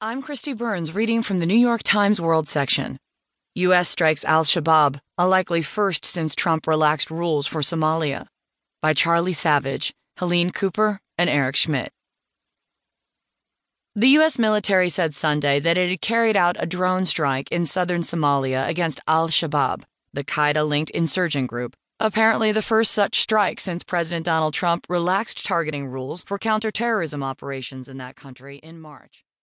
I'm Kristi Burns reading from the New York Times World section. U.S. strikes al Shabaab, a likely first since Trump relaxed rules for Somalia. By Charlie Savage, Helene Cooper, and Eric Schmitt. The U.S. military said Sunday that it had carried out a drone strike in southern Somalia against al Shabaab, the Qaeda linked insurgent group, apparently the first such strike since President Donald Trump relaxed targeting rules for counterterrorism operations in that country in March.